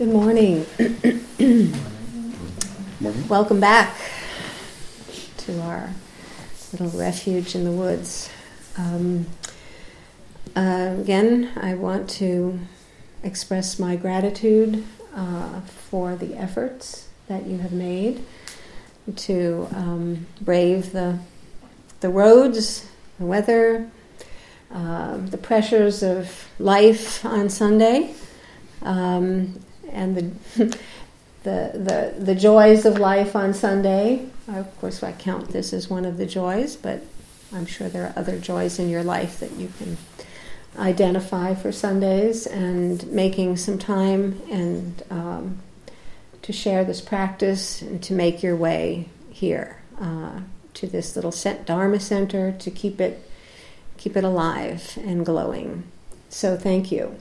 Good morning. Morning. Welcome back to our little refuge in the woods. Um, uh, again, I want to express my gratitude uh, for the efforts that you have made to um, brave the the roads, the weather, uh, the pressures of life on Sunday, um, and the, the, the, the joys of life on Sunday. Of course, I count this as one of the joys, but I'm sure there are other joys in your life that you can identify for Sundays and making some time and um, to share this practice and to make your way here uh, to this little Dharma center to keep it keep it alive and glowing. So thank you.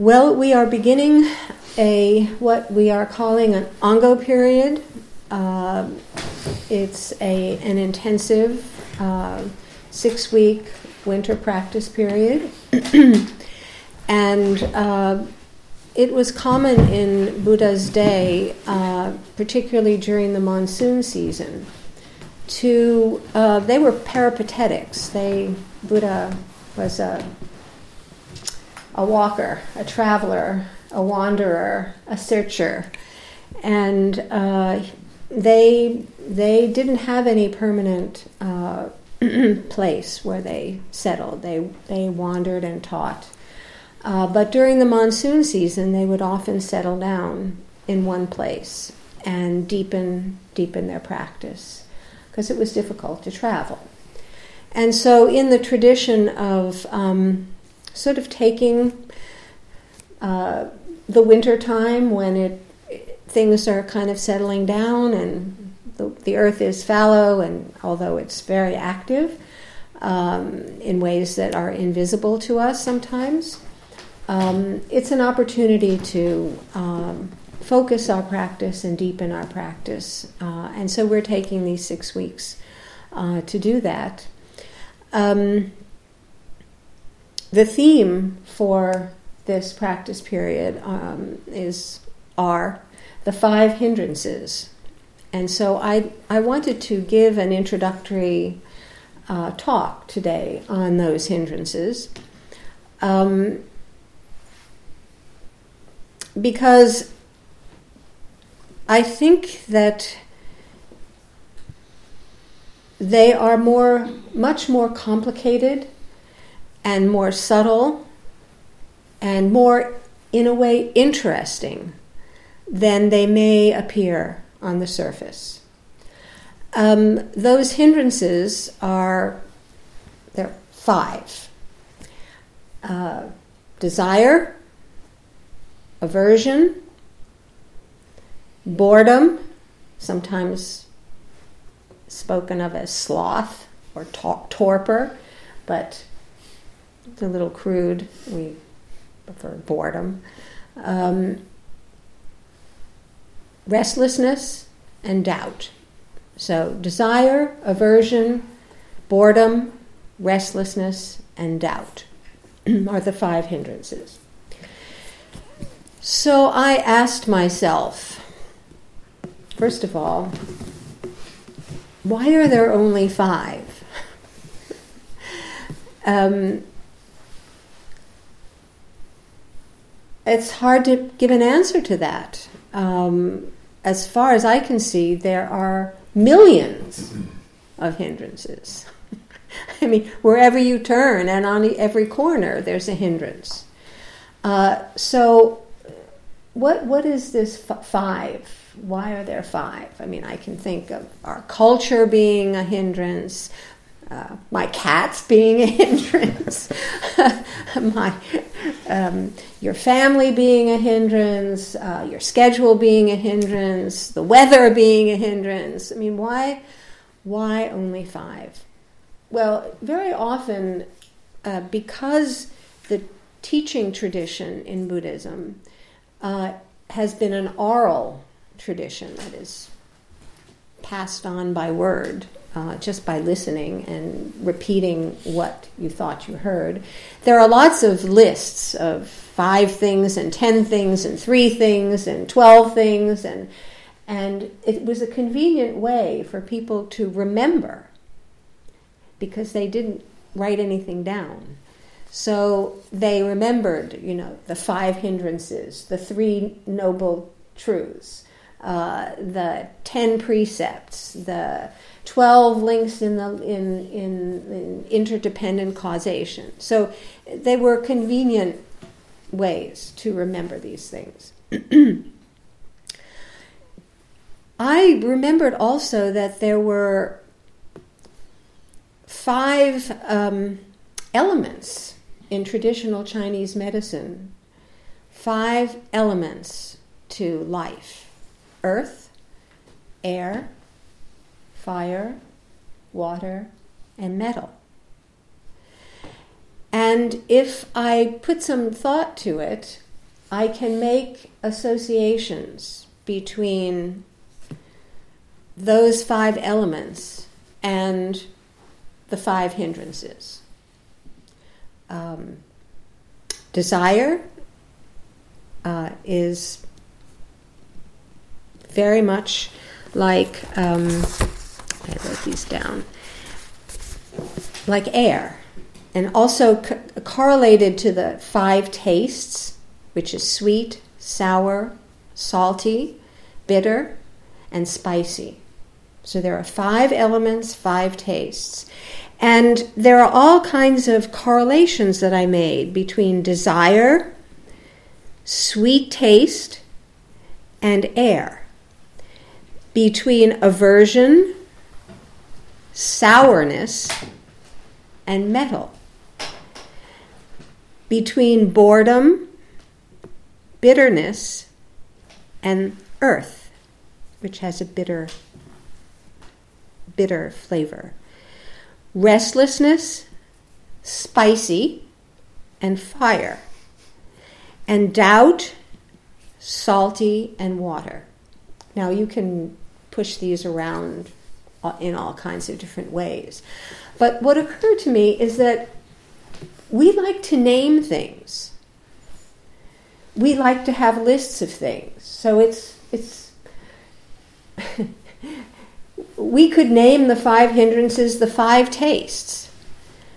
Well, we are beginning a what we are calling an ango period. Uh, it's a an intensive uh, six week winter practice period, and uh, it was common in Buddha's day, uh, particularly during the monsoon season, to uh, they were peripatetics. They Buddha was a a walker, a traveler, a wanderer, a searcher, and uh, they they didn't have any permanent uh, place where they settled. They they wandered and taught, uh, but during the monsoon season, they would often settle down in one place and deepen deepen their practice because it was difficult to travel. And so, in the tradition of um, sort of taking uh, the winter time when it things are kind of settling down and the, the earth is fallow and although it's very active um, in ways that are invisible to us sometimes um, it's an opportunity to um, focus our practice and deepen our practice uh, and so we're taking these six weeks uh, to do that. Um, the theme for this practice period um, is are the five hindrances, and so I I wanted to give an introductory uh, talk today on those hindrances. Um, because I think that they are more, much more complicated and more subtle and more, in a way, interesting than they may appear on the surface. Um, those hindrances are there five: uh, desire, aversion, boredom, sometimes spoken of as sloth or torpor, but a little crude. We prefer boredom. Um, restlessness and doubt. So, desire, aversion, boredom, restlessness, and doubt are the five hindrances. So, I asked myself, first of all, why are there only five? um, it's hard to give an answer to that. Um, as far as I can see, there are millions of hindrances. I mean, wherever you turn and on every corner, there's a hindrance. Uh, so, what what is this f- five? Why are there five? I mean, I can think of our culture being a hindrance, uh, my cats being a hindrance, my um, your family being a hindrance, uh, your schedule being a hindrance, the weather being a hindrance. I mean, why why only five? Well, very often uh, because the teaching tradition in Buddhism uh, has been an oral tradition that is passed on by word uh, just by listening and repeating what you thought you heard. There are lots of lists of five things and ten things and three things and twelve things and and it was a convenient way for people to remember because they didn't write anything down. So they remembered, you know, the five hindrances, the three noble truths, uh, the ten precepts, the twelve links in the in, in, in interdependent causation. So they were convenient ways to remember these things. I remembered also that there were five um, elements in traditional Chinese medicine, five elements to life earth, air, fire, water, and metal. And if I put some thought to it, I can make associations between those five elements and the five hindrances. Um, desire uh, is very much like, um, I wrote these down, like air, and also co- correlated to the five tastes, which is sweet, sour, salty, bitter, and spicy. So there are five elements, five tastes. And there are all kinds of correlations that I made between desire, sweet taste, and air, between aversion, sourness, and metal, between boredom, bitterness, and earth, which has a bitter bitter flavor. Restlessness, spicy, and fire. And doubt, salty, and water. Now you can push these around in all kinds of different ways. But what occurred to me is that we like to name things. We like to have lists of things. So it's it's we could name the five hindrances the five tastes.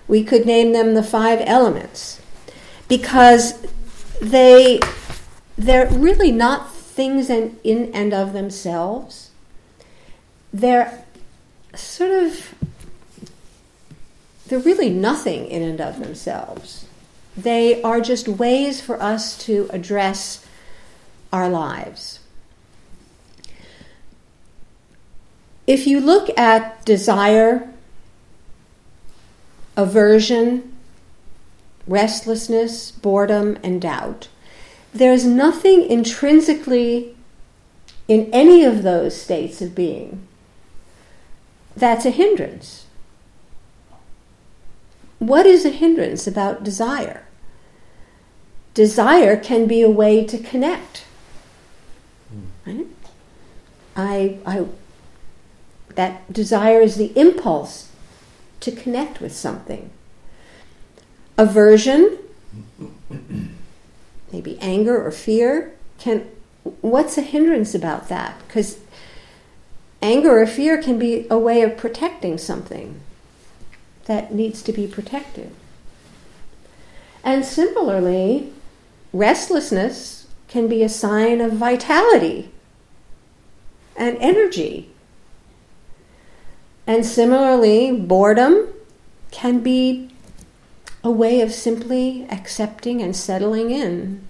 We could name them the five elements because they they're really not things in, in and of themselves. They're sort of they're really nothing in and of themselves. They are just ways for us to address our lives. if you look at desire, aversion, restlessness, boredom, and doubt, there's nothing intrinsically in any of those states of being that's a hindrance. What is a hindrance about desire? Desire can be a way to connect. Hmm. Right? I, I that desire is the impulse to connect with something. Aversion, maybe anger or fear, can what's a hindrance about that? Because anger or fear can be a way of protecting something that needs to be protected. And similarly, restlessness can be a sign of vitality and energy and similarly, boredom can be a way of simply accepting and settling in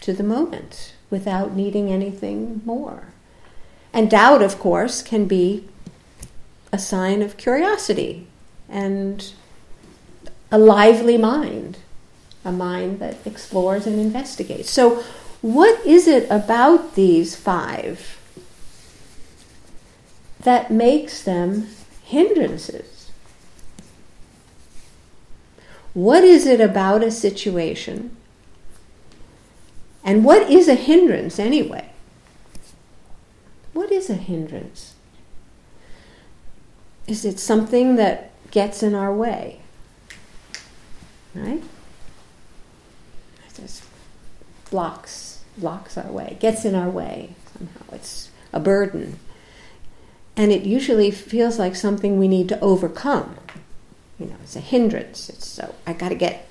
to the moment without needing anything more. And doubt, of course, can be a sign of curiosity and a lively mind, a mind that explores and investigates. So, what is it about these five that makes them hindrances? What is it about a situation? And what is a hindrance anyway? What is a hindrance? is it something that gets in our way? Right? It just blocks, blocks our way, gets in our way somehow. It's a burden. And it usually feels like something we need to overcome. You know, it's a hindrance. It's so I got to get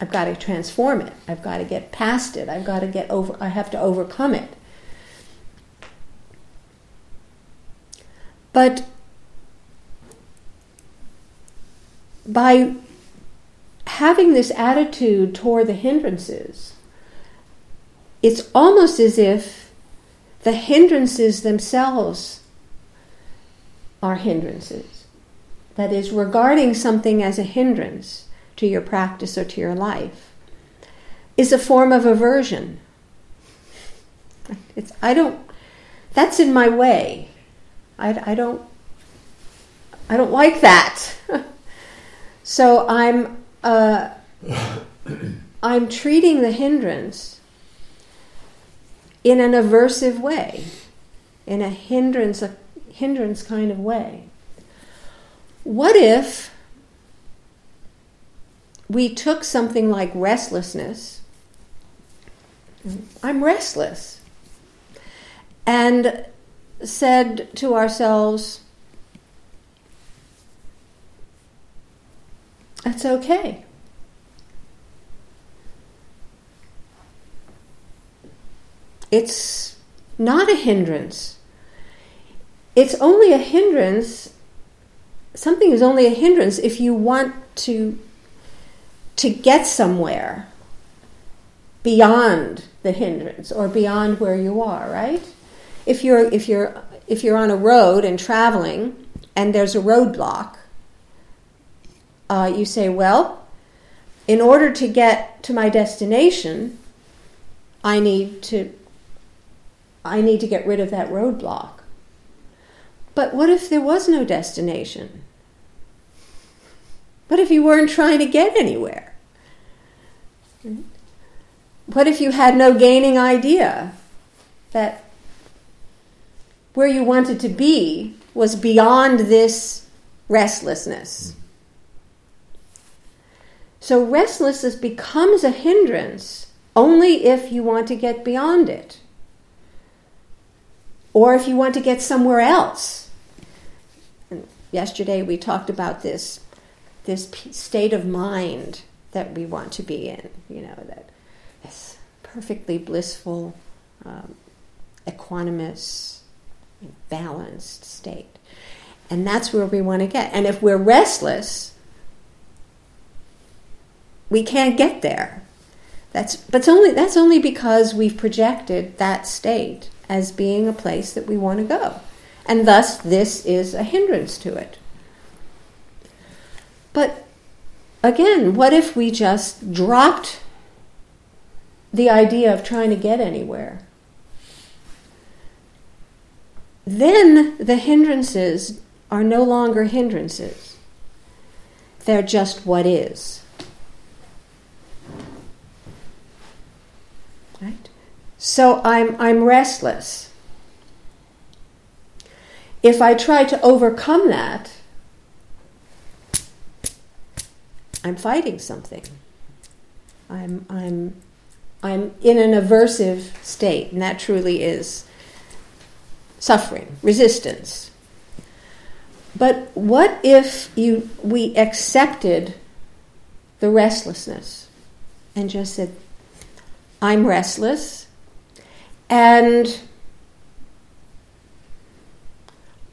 I've got to transform it. I've got to get past it. I've got to get over I have to overcome it. But by having this attitude toward the hindrances, it's almost as if the hindrances themselves are hindrances. That is, regarding something as a hindrance to your practice or to your life is a form of aversion. It's, I don't, that's in my way. I, I don't, I don't like that. so I'm, uh, I'm treating the hindrance in an aversive way, in a hindrance, a hindrance kind of way. What if we took something like restlessness? I'm restless. And said to ourselves, that's okay. It's not a hindrance. It's only a hindrance. Something is only a hindrance if you want to to get somewhere beyond the hindrance or beyond where you are, right? If you're if you're if you're on a road and traveling and there's a roadblock, uh, you say, well, in order to get to my destination, I need to I need to get rid of that roadblock. But what if there was no destination? What if you weren't trying to get anywhere? What if you had no gaining idea that where you wanted to be was beyond this restlessness? So, restlessness becomes a hindrance only if you want to get beyond it or if you want to get somewhere else. And yesterday we talked about this this state of mind that we want to be in, you know, that this perfectly blissful, um, equanimous, balanced state. And that's where we want to get. And if we're restless, we can't get there. That's but only that's only because we've projected that state as being a place that we want to go. And thus, this is a hindrance to it. But again, what if we just dropped the idea of trying to get anywhere? Then the hindrances are no longer hindrances, they're just what is. Right? So I'm, I'm restless. If I try to overcome that, I'm fighting something. I'm, I'm, I'm in an aversive state, and that truly is suffering, resistance. But what if you, we accepted the restlessness and just said, I'm restless, and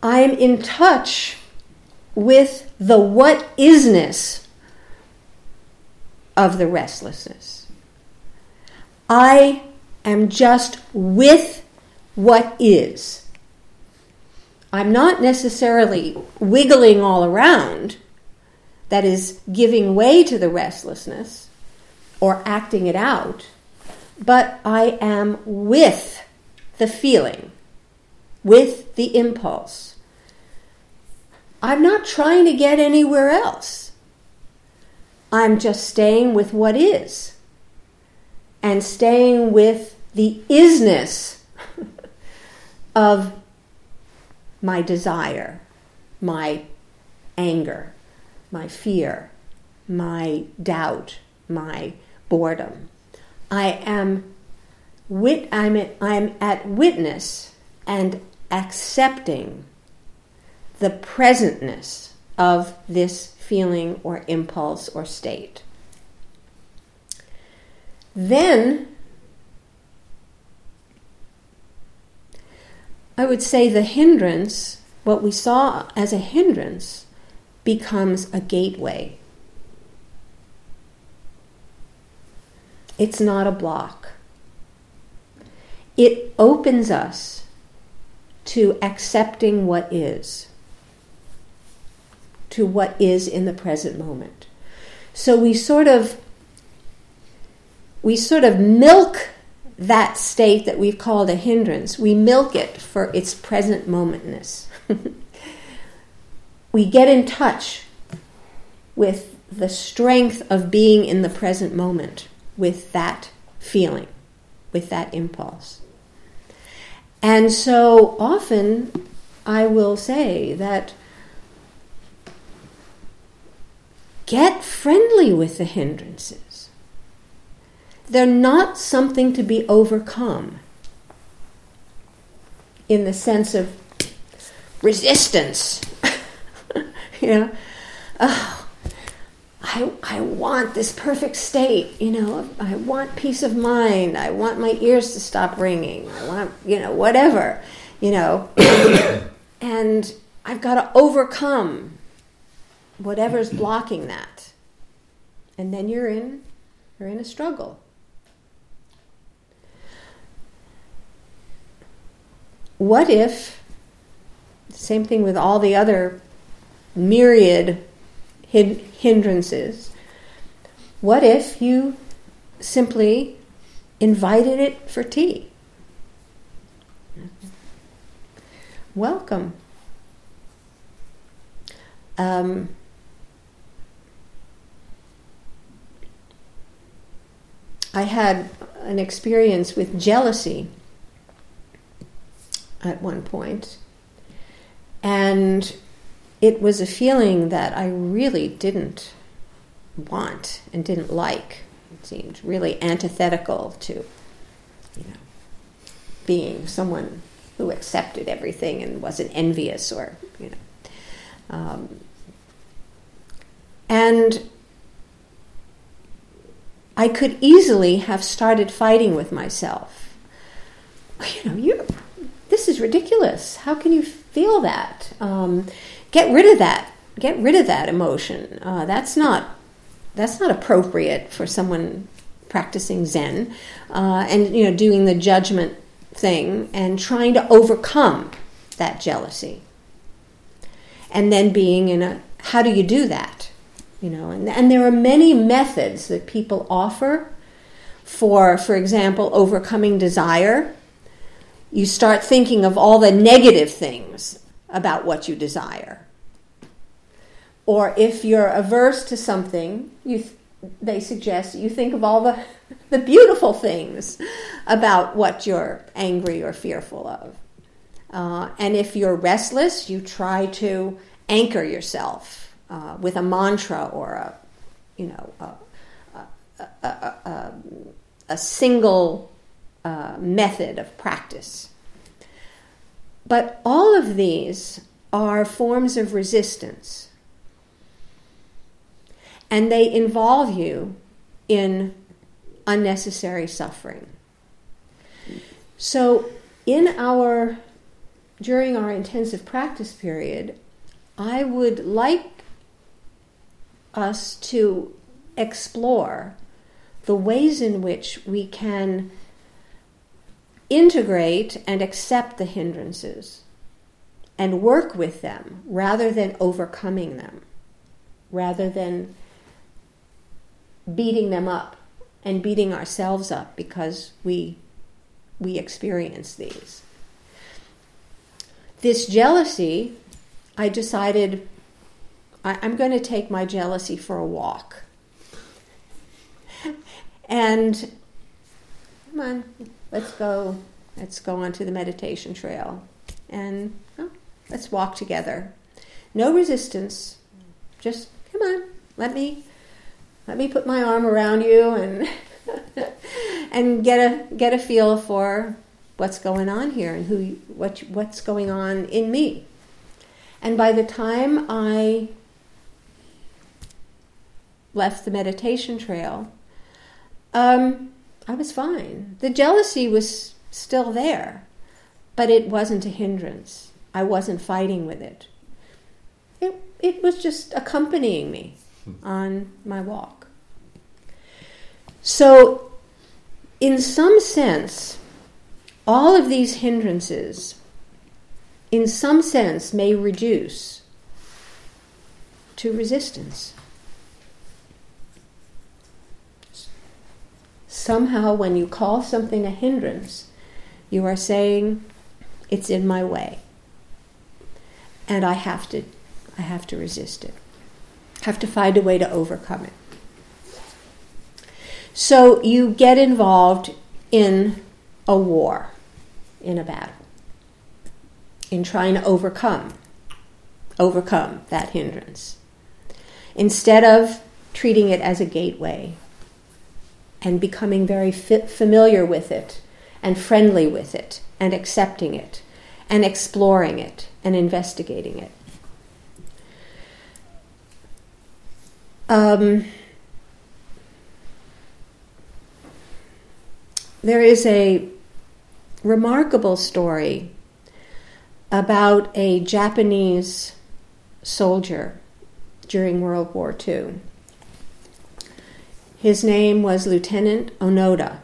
I'm in touch with the what isness of the restlessness. I am just with what is. I'm not necessarily wiggling all around, that is, giving way to the restlessness or acting it out but I am with the feeling, with the impulse. I'm not trying to get anywhere else. I'm just staying with what is and staying with the isness of my desire, my anger, my fear, my doubt, my boredom. I am wit I'm at, I'm at witness and accepting the presentness of this feeling or impulse or state. Then I would say the hindrance, what we saw as a hindrance, becomes a gateway. It's not a block. It opens us to accepting what is, to what is in the present moment. So we sort of we sort of milk that state that we've called a hindrance, we milk it for its present momentness. we get in touch with the strength of being in the present moment with that feeling, with that impulse. And so often I will say that get friendly with the hindrances they're not something to be overcome in the sense of resistance. you know, oh, I, I want this perfect state, you know, I want peace of mind, I want my ears to stop ringing, I want, you know, whatever, you know, and I've got to overcome whatever's blocking that. And then you're in, you're in a struggle. What if, same thing with all the other myriad hindrances, what if you simply invited it for tea? Welcome. Um, I had an experience with jealousy at one point. And it was a feeling that I really didn't want and didn't like. It seemed really antithetical to, you know, being someone who accepted everything and wasn't envious or, you know. Um, and I could easily have started fighting with myself. You know, you this is ridiculous. How can you feel that? Um, get rid of that. Get rid of that emotion. Uh, that's not that's not appropriate for someone practicing Zen uh, and you know doing the judgment thing and trying to overcome that jealousy. And then being in a how do you do that? You know, and, and there are many methods that people offer for, for example, overcoming desire you start thinking of all the negative things about what you desire. Or if you're averse to something, you th- they suggest you think of all the, the beautiful things about what you're angry or fearful of. Uh, and if you're restless, you try to anchor yourself uh, with a mantra or a, you know, a, a, a, a single uh, method of practice. But all of these are forms of resistance. And they involve you in unnecessary suffering. So, in our during our intensive practice period, I would like us to explore the ways in which we can integrate and accept the hindrances and work with them rather than overcoming them, rather than beating them up and beating ourselves up because we we experience these. This jealousy, I decided I, I'm going to take my jealousy for a walk. and come on, let's go, let's go onto the meditation trail and oh, let's walk together. No resistance, Just come on, let me let me put my arm around you and and get a get a feel for what's going on here and who what what's going on in me. And by the time I left the meditation trail, um, I was fine. The jealousy was still there, but it wasn't a hindrance. I wasn't fighting with it. It, it was just accompanying me hmm. on my walk. So, in some sense, all of these hindrances, in some sense, may reduce to resistance. Somehow, when you call something a hindrance, you are saying, it's in my way. And I have to I have to resist it. Have to find a way to overcome it. So you get involved in a war, in a battle, in trying to overcome overcome that hindrance. Instead of treating it as a gateway and becoming very familiar with it and friendly with it and accepting it and exploring it and investigating it. Um, there is a remarkable story about a Japanese soldier during World War II. His name was Lieutenant Onoda,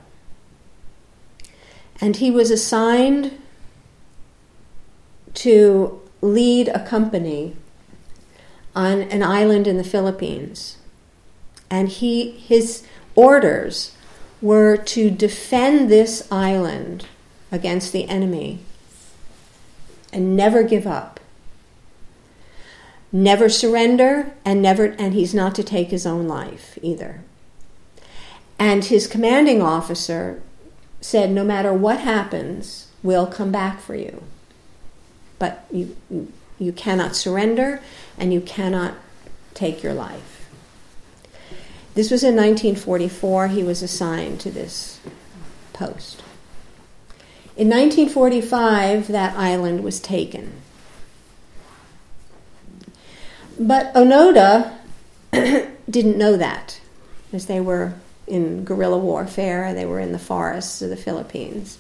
and he was assigned to lead a company on an island in the Philippines. And he, his orders were to defend this island against the enemy and never give up. Never surrender and never and he's not to take his own life either. And his commanding officer said no matter what happens, we'll come back for you. But you you cannot surrender and you cannot take your life. This was in 1944. He was assigned to this post. In 1945, that island was taken. But Onoda didn't know that, as they were in guerrilla warfare, they were in the forests of the Philippines.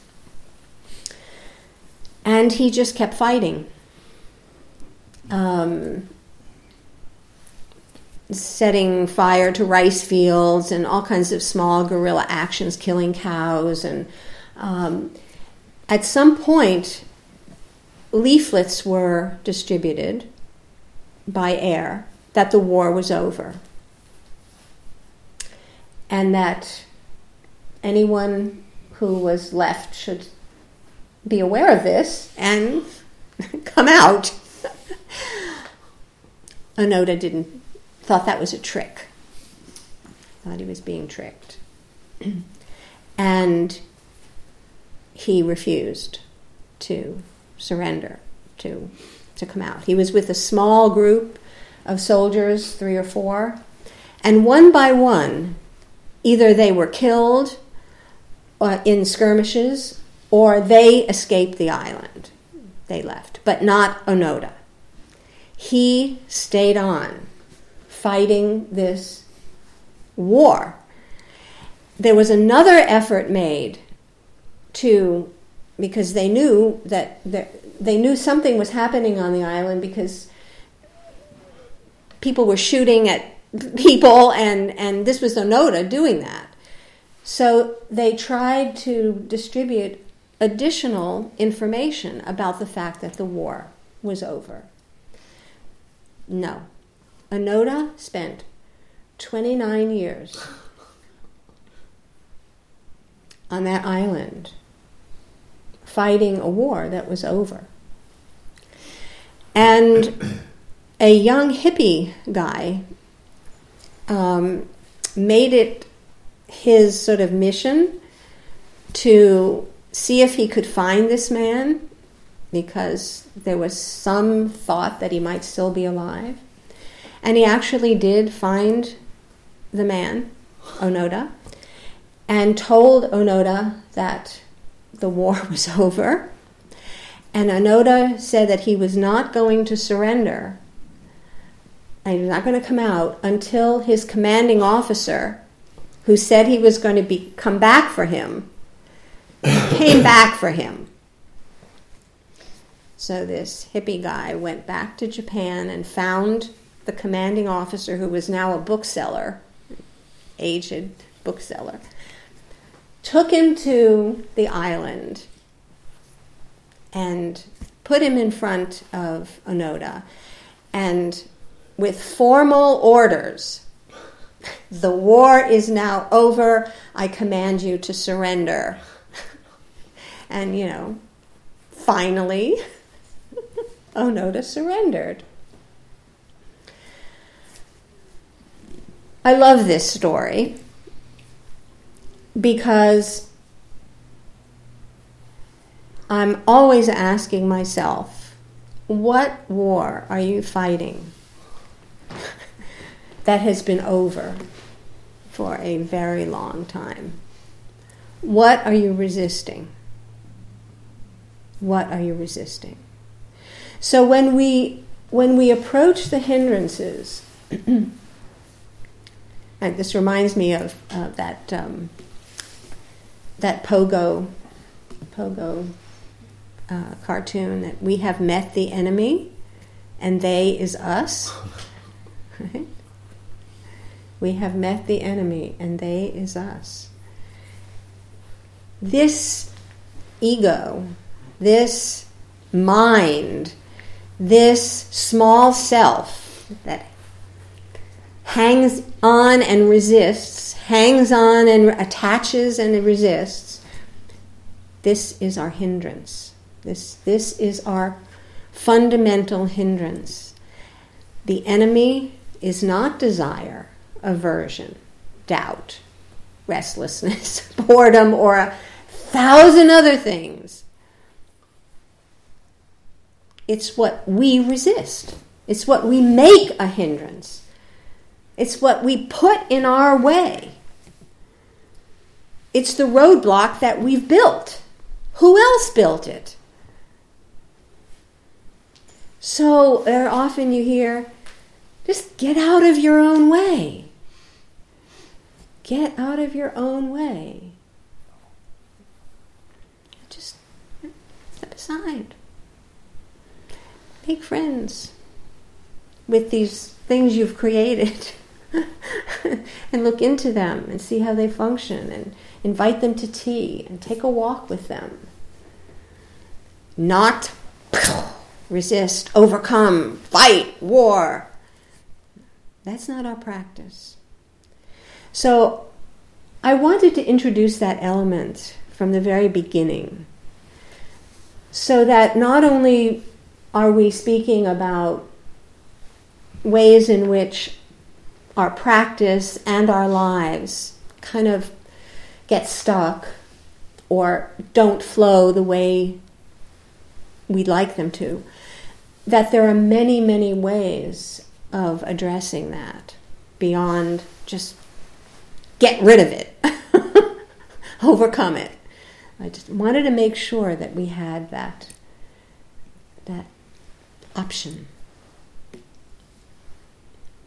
And he just kept fighting um, setting fire to rice fields and all kinds of small guerrilla actions, killing cows. And um, at some point, leaflets were distributed by air that the war was over and that anyone who was left should be aware of this and come out. Onoda didn't thought that was a trick. Thought he was being tricked. and he refused to surrender, to to come out. He was with a small group of soldiers, three or four, and one by one, either they were killed uh, in skirmishes or they escaped the island. They left, but not Onoda he stayed on fighting this war. There was another effort made to, because they knew that they knew something was happening on the island because people were shooting at people, and, and this was Onoda doing that. So they tried to distribute additional information about the fact that the war was over. No. Onoda spent 29 years on that island fighting a war that was over. And a young hippie guy um, made it his sort of mission to see if he could find this man because there was some thought that he might still be alive. And he actually did find the man, Onoda, and told Onoda that the war was over. And Onoda said that he was not going to surrender and he was not going to come out until his commanding officer, who said he was going to be, come back for him, came back for him. So this hippie guy went back to Japan and found the commanding officer, who was now a bookseller, aged bookseller, took him to the island and put him in front of Onoda and with formal orders. The war is now over. I command you to surrender. and, you know, finally, oh Onoda surrendered. I love this story because I'm always asking myself, what war are you fighting? That has been over for a very long time. What are you resisting? What are you resisting? So when we when we approach the hindrances, and this reminds me of uh, that um, that pogo pogo uh, cartoon that we have met the enemy, and they is us. Right? We have met the enemy, and they is us. This ego, this mind, this small self that hangs on and resists, hangs on and attaches and resists, this is our hindrance. This, this is our fundamental hindrance. The enemy is not desire aversion, doubt, restlessness, boredom, or a thousand other things. It's what we resist. It's what we make a hindrance. It's what we put in our way. It's the roadblock that we've built. Who else built it? So, there often you hear, just get out of your own way. Get out of your own way. Just step aside. Make friends with these things you've created and look into them and see how they function and invite them to tea and take a walk with them. Not resist, overcome, fight, war. That's not our practice. So I wanted to introduce that element from the very beginning. So that not only are we speaking about ways in which our practice and our lives kind of get stuck or don't flow the way we'd like them to, that there are many, many ways of addressing that beyond just get rid of it, overcome it. I just wanted to make sure that we had that that option.